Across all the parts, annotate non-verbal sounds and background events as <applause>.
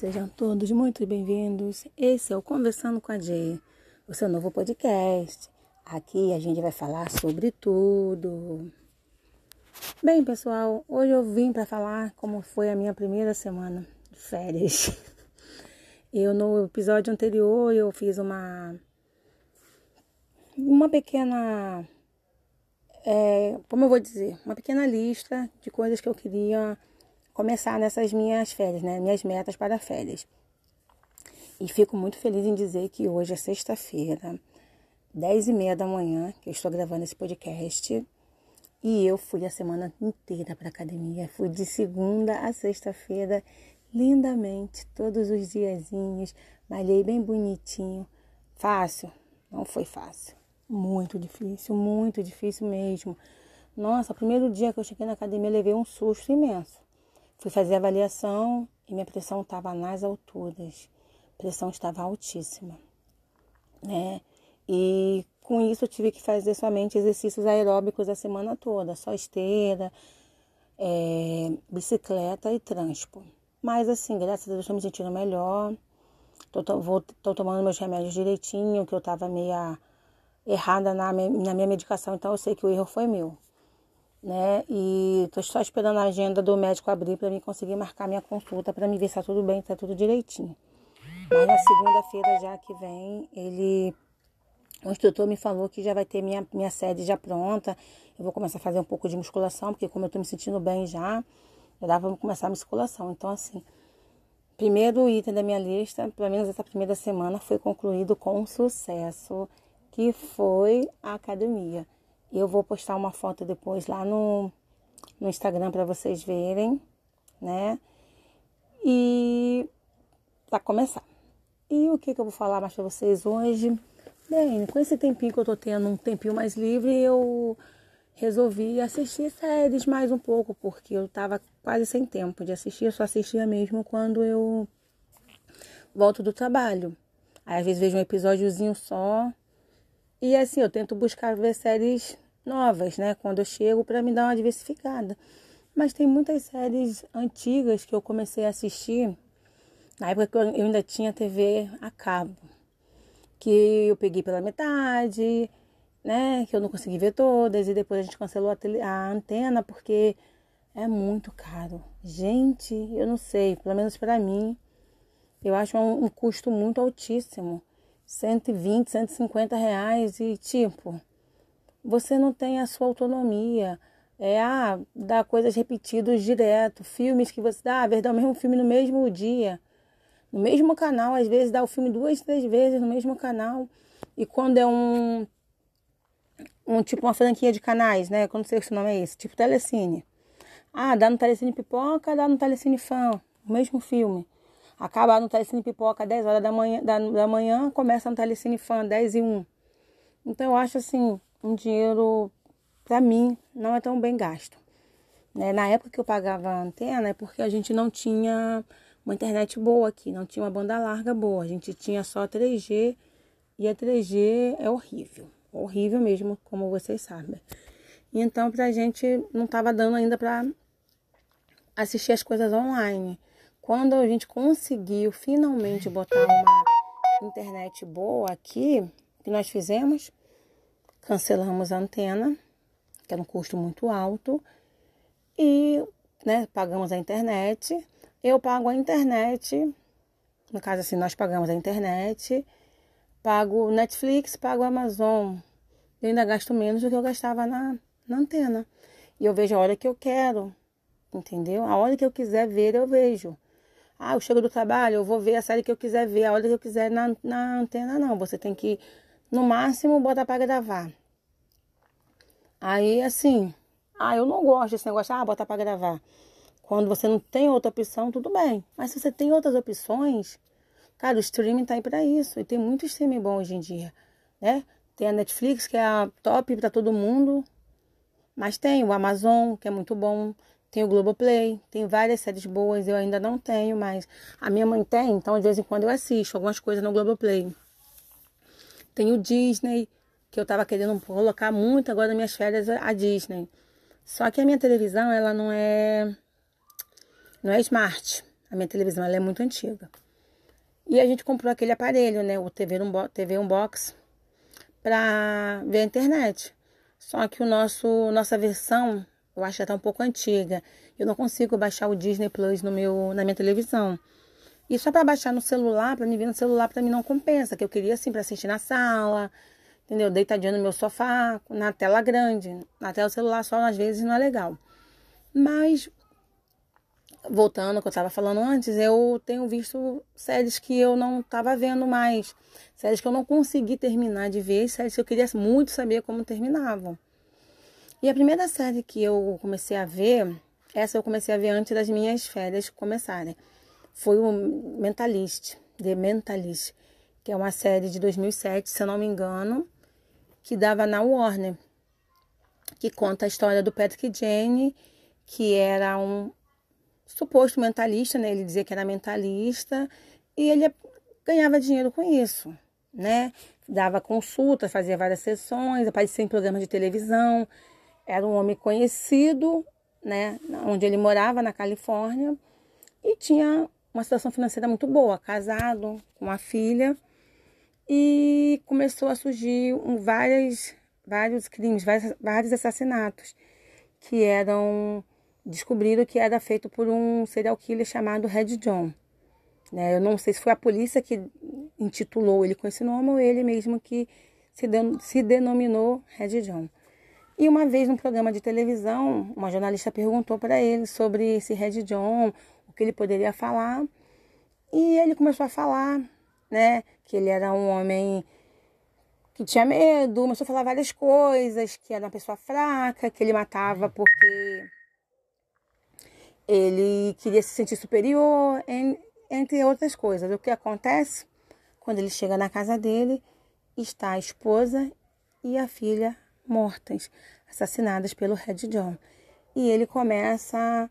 Sejam todos muito bem-vindos. Esse é o Conversando com a Jay, o seu novo podcast. Aqui a gente vai falar sobre tudo. Bem, pessoal, hoje eu vim para falar como foi a minha primeira semana de férias. <laughs> Eu no episódio anterior eu fiz uma uma pequena é, como eu vou dizer, uma pequena lista de coisas que eu queria começar nessas minhas férias, né? Minhas metas para férias. E fico muito feliz em dizer que hoje é sexta-feira, 10 e meia da manhã, que eu estou gravando esse podcast. E eu fui a semana inteira para academia. Fui de segunda a sexta-feira, lindamente, todos os diazinhos. Malhei bem bonitinho. Fácil? Não foi fácil. Muito difícil, muito difícil mesmo. Nossa, primeiro dia que eu cheguei na academia, levei um susto imenso. Fui fazer a avaliação e minha pressão estava nas alturas. A pressão estava altíssima, né? E com isso eu tive que fazer somente exercícios aeróbicos a semana toda, só esteira, é, bicicleta e transpo. Mas assim, graças a Deus estou me sentindo melhor. Tô, tô, vou, tô tomando meus remédios direitinho, que eu estava meio errada na, na minha medicação, então eu sei que o erro foi meu. Né? E estou só esperando a agenda do médico abrir para mim conseguir marcar minha consulta para me ver se está tudo bem, se está tudo direitinho. Mas na segunda-feira já que vem, ele o instrutor me falou que já vai ter minha, minha sede já pronta. Eu vou começar a fazer um pouco de musculação, porque como eu estou me sentindo bem já, já dá para começar a musculação. Então, assim, primeiro item da minha lista, pelo menos essa primeira semana, foi concluído com sucesso que foi a academia. Eu vou postar uma foto depois lá no, no Instagram para vocês verem, né? E para começar. E o que, que eu vou falar mais para vocês hoje? Bem, com esse tempinho que eu tô tendo, um tempinho mais livre, eu resolvi assistir séries mais um pouco, porque eu tava quase sem tempo de assistir, eu só assistia mesmo quando eu volto do trabalho. Aí às vezes vejo um episódiozinho só e assim, eu tento buscar ver séries novas, né? Quando eu chego, para me dar uma diversificada. Mas tem muitas séries antigas que eu comecei a assistir na época que eu ainda tinha TV a cabo. Que eu peguei pela metade, né? Que eu não consegui ver todas. E depois a gente cancelou a, tele, a antena porque é muito caro. Gente, eu não sei, pelo menos para mim, eu acho um, um custo muito altíssimo. 120, 150 reais e tipo, você não tem a sua autonomia. É, ah, dá coisas repetidas direto, filmes que você dá, ah, dá o mesmo filme no mesmo dia, no mesmo canal, às vezes dá o filme duas, três vezes no mesmo canal. E quando é um, um tipo uma franquia de canais, né? Quando sei se o nome é esse, tipo Telecine. Ah, dá no Telecine Pipoca, dá no Telecine Fã, o mesmo filme. Acaba no Telecine Pipoca 10 horas da manhã, da, da manhã começa no Telecine Fã 10 e 1. Então eu acho assim, um dinheiro, para mim, não é tão bem gasto. Né? Na época que eu pagava a antena é porque a gente não tinha uma internet boa aqui, não tinha uma banda larga boa. A gente tinha só 3G e a 3G é horrível. Horrível mesmo, como vocês sabem. Então, pra gente não estava dando ainda para assistir as coisas online. Quando a gente conseguiu finalmente botar uma internet boa aqui, o que nós fizemos? Cancelamos a antena, que era um custo muito alto, e né, pagamos a internet. Eu pago a internet, no caso assim, nós pagamos a internet, pago Netflix, pago Amazon. Eu ainda gasto menos do que eu gastava na, na antena. E eu vejo a hora que eu quero, entendeu? A hora que eu quiser ver, eu vejo. Ah, eu chego do trabalho, eu vou ver a série que eu quiser ver, a hora que eu quiser na, na antena, não. Você tem que, no máximo, botar para gravar. Aí, assim, ah, eu não gosto desse negócio, ah, botar para gravar. Quando você não tem outra opção, tudo bem. Mas se você tem outras opções, cara, o streaming tá aí para isso. E tem muito streaming bom hoje em dia, né? Tem a Netflix, que é a top para todo mundo. Mas tem o Amazon, que é muito bom. Tem o Globoplay, tem várias séries boas, eu ainda não tenho, mas a minha mãe tem, então de vez em quando eu assisto algumas coisas no Globoplay. Tem o Disney, que eu tava querendo colocar muito agora nas minhas férias a Disney. Só que a minha televisão, ela não é não é smart. A minha televisão ela é muito antiga. E a gente comprou aquele aparelho, né? O TV, um, TV Unbox, para ver a internet. Só que o nosso nossa versão, eu acho que está um pouco antiga. Eu não consigo baixar o Disney Plus no meu, na minha televisão. E só para baixar no celular, para me ver no celular, para mim não compensa. Que eu queria assim para assistir na sala, entendeu? Deitadinho no meu sofá, na tela grande. Na tela do celular só às vezes não é legal. Mas voltando ao que eu estava falando antes, eu tenho visto séries que eu não estava vendo mais. Séries que eu não consegui terminar de ver, séries que eu queria muito saber como terminavam. E a primeira série que eu comecei a ver, essa eu comecei a ver antes das minhas férias começarem, foi o Mentalist, The Mentalist, que é uma série de 2007, se eu não me engano, que dava na Warner, que conta a história do Patrick Jane, que era um suposto mentalista, né? Ele dizia que era mentalista e ele ganhava dinheiro com isso, né? Dava consulta, fazia várias sessões, aparecia em programas de televisão. Era um homem conhecido, né? Onde ele morava, na Califórnia, e tinha uma situação financeira muito boa, casado, com uma filha, e começou a surgir um, várias, vários crimes, vários, vários assassinatos que eram descobriram que era feito por um serial killer chamado Red John. Né? Eu não sei se foi a polícia que intitulou ele com esse nome ou ele mesmo que se, de, se denominou Red John. E uma vez num programa de televisão, uma jornalista perguntou para ele sobre esse Red John, o que ele poderia falar. E ele começou a falar, né, que ele era um homem que tinha medo, começou a falar várias coisas, que era uma pessoa fraca, que ele matava porque ele queria se sentir superior, entre outras coisas. O que acontece? Quando ele chega na casa dele, está a esposa e a filha mortas, assassinadas pelo Red John. E ele começa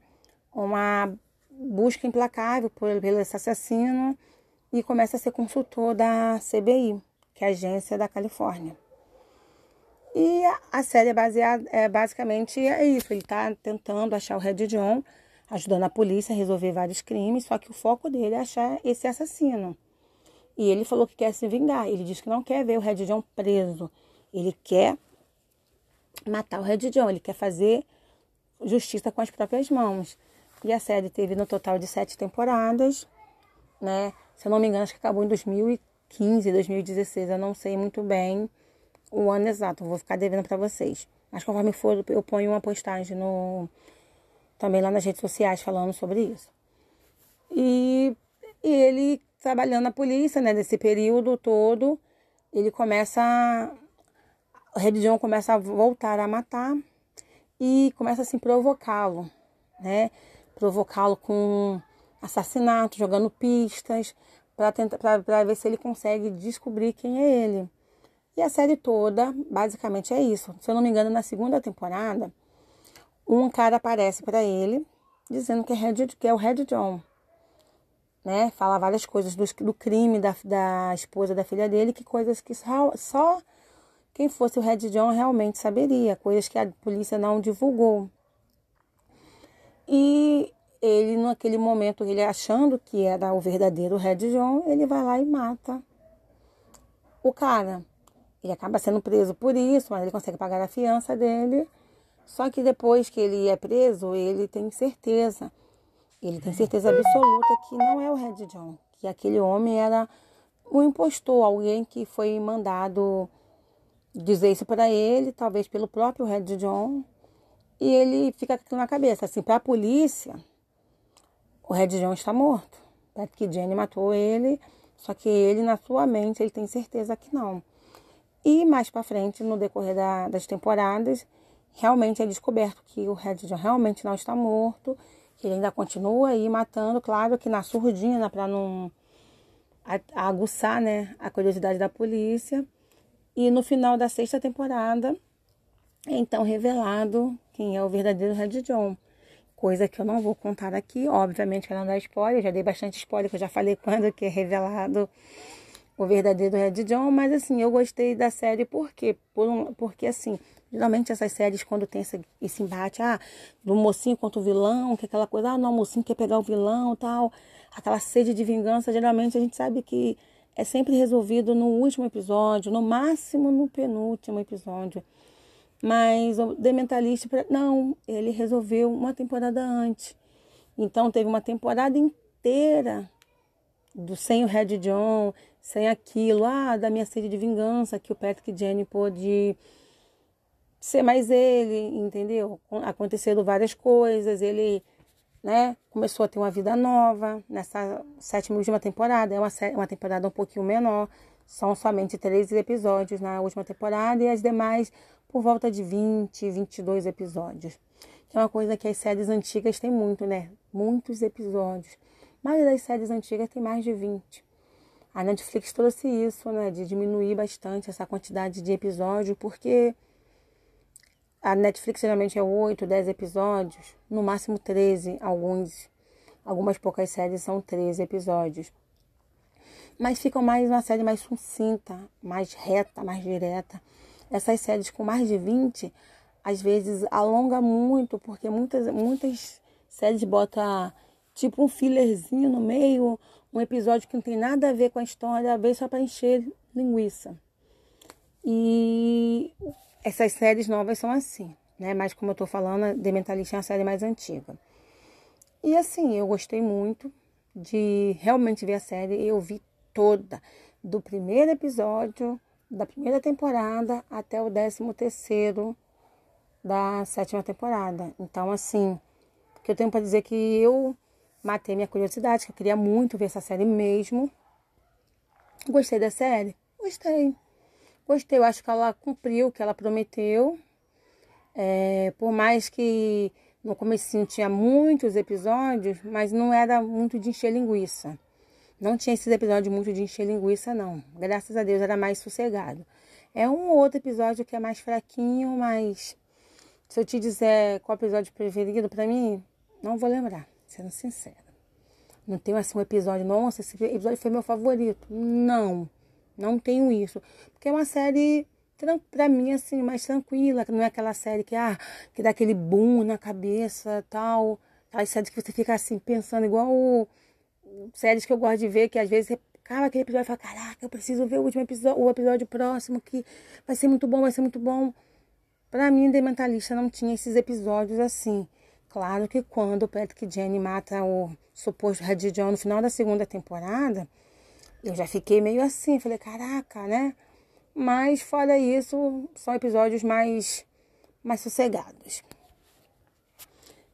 uma busca implacável por, pelo assassino e começa a ser consultor da CBI, que é a agência da Califórnia. E a, série é baseada, é, basicamente é isso. Ele está tentando achar o Red John ajudando a polícia a resolver vários crimes, só que o foco dele é achar esse assassino. E ele falou que quer se vingar. Ele disse que não quer ver o Red John preso. Ele quer matar o Red John. Ele quer fazer justiça com as próprias mãos. E a série teve no total de sete temporadas, né? Se eu não me engano, acho que acabou em 2015, 2016. Eu não sei muito bem o ano exato. vou ficar devendo para vocês. Mas conforme for, eu ponho uma postagem no, também lá nas redes sociais falando sobre isso. E, e ele trabalhando na polícia, né, nesse período todo, ele começa, Red John começa a voltar a matar e começa assim provocá-lo, né, provocá-lo com assassinato, jogando pistas para tentar para ver se ele consegue descobrir quem é ele. E a série toda, basicamente é isso. Se eu não me engano, na segunda temporada, um cara aparece para ele dizendo que é, Red, que é o Red John. Né? Fala várias coisas do, do crime da, da esposa da filha dele, que coisas que só, só quem fosse o Red John realmente saberia, coisas que a polícia não divulgou. E ele, naquele momento, ele achando que era o verdadeiro Red John, ele vai lá e mata o cara. Ele acaba sendo preso por isso, mas ele consegue pagar a fiança dele só que depois que ele é preso, ele tem certeza, ele tem certeza absoluta que não é o Red John, que aquele homem era um impostor, alguém que foi mandado dizer isso para ele, talvez pelo próprio Red John, e ele fica na cabeça, assim, para a polícia, o Red John está morto. que Jenny matou ele, só que ele, na sua mente, ele tem certeza que não. E mais para frente, no decorrer da, das temporadas, realmente é descoberto que o Red John realmente não está morto, que ele ainda continua aí matando, claro que na surdina, para não aguçar né, a curiosidade da polícia. E no final da sexta temporada, é então revelado quem é o verdadeiro Red John. Coisa que eu não vou contar aqui, obviamente que não dá spoiler, já dei bastante spoiler, que eu já falei <laughs> quando que é revelado o verdadeiro Red John, mas assim, eu gostei da série por quê? Por um, porque assim, geralmente essas séries quando tem esse, esse embate, ah, do mocinho contra o vilão, que é aquela coisa, ah, não, o mocinho quer pegar o vilão tal, aquela sede de vingança, geralmente a gente sabe que é sempre resolvido no último episódio, no máximo no penúltimo episódio. Mas o The Mentalist, não, ele resolveu uma temporada antes. Então teve uma temporada inteira do sem o Red John, sem aquilo, ah, da minha sede de vingança, que o Patrick Jenny pôde ser mais ele, entendeu? Aconteceram várias coisas, ele, né, começou a ter uma vida nova nessa sétima última temporada, é uma, uma temporada um pouquinho menor, são somente 13 episódios na última temporada e as demais por volta de 20, 22 episódios. Que é uma coisa que as séries antigas têm muito, né? Muitos episódios. A maioria das séries antigas tem mais de 20. A Netflix trouxe isso, né, de diminuir bastante essa quantidade de episódios, porque a Netflix geralmente é 8, 10 episódios, no máximo 13, alguns, algumas poucas séries são 13 episódios. Mas fica mais uma série mais sucinta, mais reta, mais direta. Essas séries com mais de 20, às vezes alonga muito, porque muitas, muitas séries botam tipo um fillerzinho no meio, um episódio que não tem nada a ver com a história, veio só para encher linguiça. E essas séries novas são assim, né? Mas como eu tô falando, The Mentalist é uma série mais antiga. E assim, eu gostei muito de realmente ver a série. Eu vi toda, do primeiro episódio da primeira temporada até o décimo terceiro da sétima temporada. Então, assim, o que eu tenho para dizer é que eu matei minha curiosidade, que eu queria muito ver essa série mesmo. Gostei da série? Gostei. Gostei, eu acho que ela cumpriu o que ela prometeu. É, por mais que no começo tinha muitos episódios, mas não era muito de encher linguiça. Não tinha esses episódios muito de encher linguiça, não. Graças a Deus era mais sossegado. É um outro episódio que é mais fraquinho, mas se eu te dizer qual episódio preferido para mim, não vou lembrar sendo sincera. Não tenho assim um episódio, nossa, esse episódio foi meu favorito. Não, não tenho isso. Porque é uma série, pra mim, assim, mais tranquila. Não é aquela série que, ah, que dá aquele boom na cabeça tal. Aquelas séries que você fica assim, pensando, igual séries que eu gosto de ver, que às vezes acaba aquele episódio e fala, caraca, eu preciso ver o último episódio, o episódio próximo, que vai ser muito bom, vai ser muito bom. Pra mim, The Mentalista não tinha esses episódios assim. Claro que quando o Patrick Jenny mata o suposto Red John no final da segunda temporada, eu já fiquei meio assim, falei, caraca, né? Mas fora isso, são episódios mais, mais sossegados.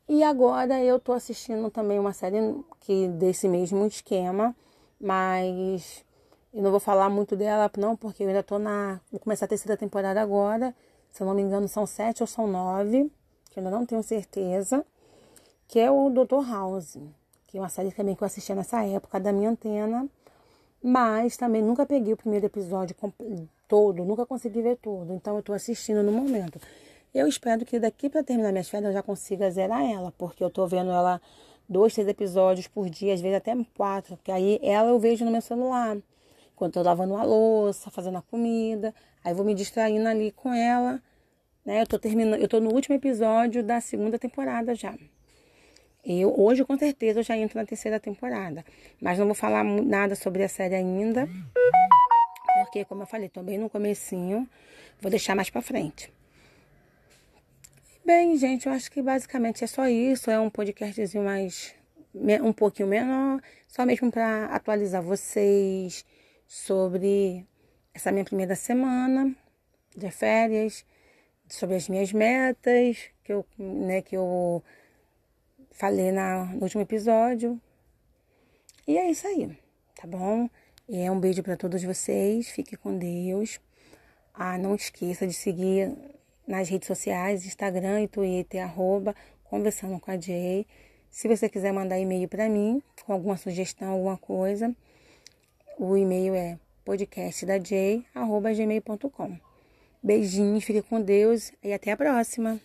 E agora eu tô assistindo também uma série que desse mesmo esquema, mas eu não vou falar muito dela não, porque eu ainda tô na. Vou começar a terceira temporada agora. Se eu não me engano, são sete ou são nove que eu ainda não tenho certeza, que é o Dr. House, que é uma série também que eu assistia nessa época da minha antena, mas também nunca peguei o primeiro episódio todo, nunca consegui ver todo, então eu tô assistindo no momento. Eu espero que daqui para terminar minhas férias eu já consiga zerar ela, porque eu tô vendo ela dois, três episódios por dia, às vezes até quatro, porque aí ela eu vejo no meu celular, enquanto eu tô lavando a louça, fazendo a comida, aí vou me distraindo ali com ela né? Eu tô terminando, eu tô no último episódio da segunda temporada já. Eu hoje com certeza eu já entro na terceira temporada, mas não vou falar nada sobre a série ainda, porque como eu falei, tô bem no comecinho, vou deixar mais para frente. Bem, gente, eu acho que basicamente é só isso, é um podcastzinho mais um pouquinho menor, só mesmo para atualizar vocês sobre essa minha primeira semana de férias sobre as minhas metas, que eu, né, que eu falei na, no último episódio. E é isso aí, tá bom? E é um beijo para todos vocês, fique com Deus. Ah, não esqueça de seguir nas redes sociais, Instagram e Twitter, arroba, conversando com a Jay. Se você quiser mandar e-mail para mim, com alguma sugestão, alguma coisa, o e-mail é podcastdaj.gmail.com. Beijinho, fique com Deus e até a próxima.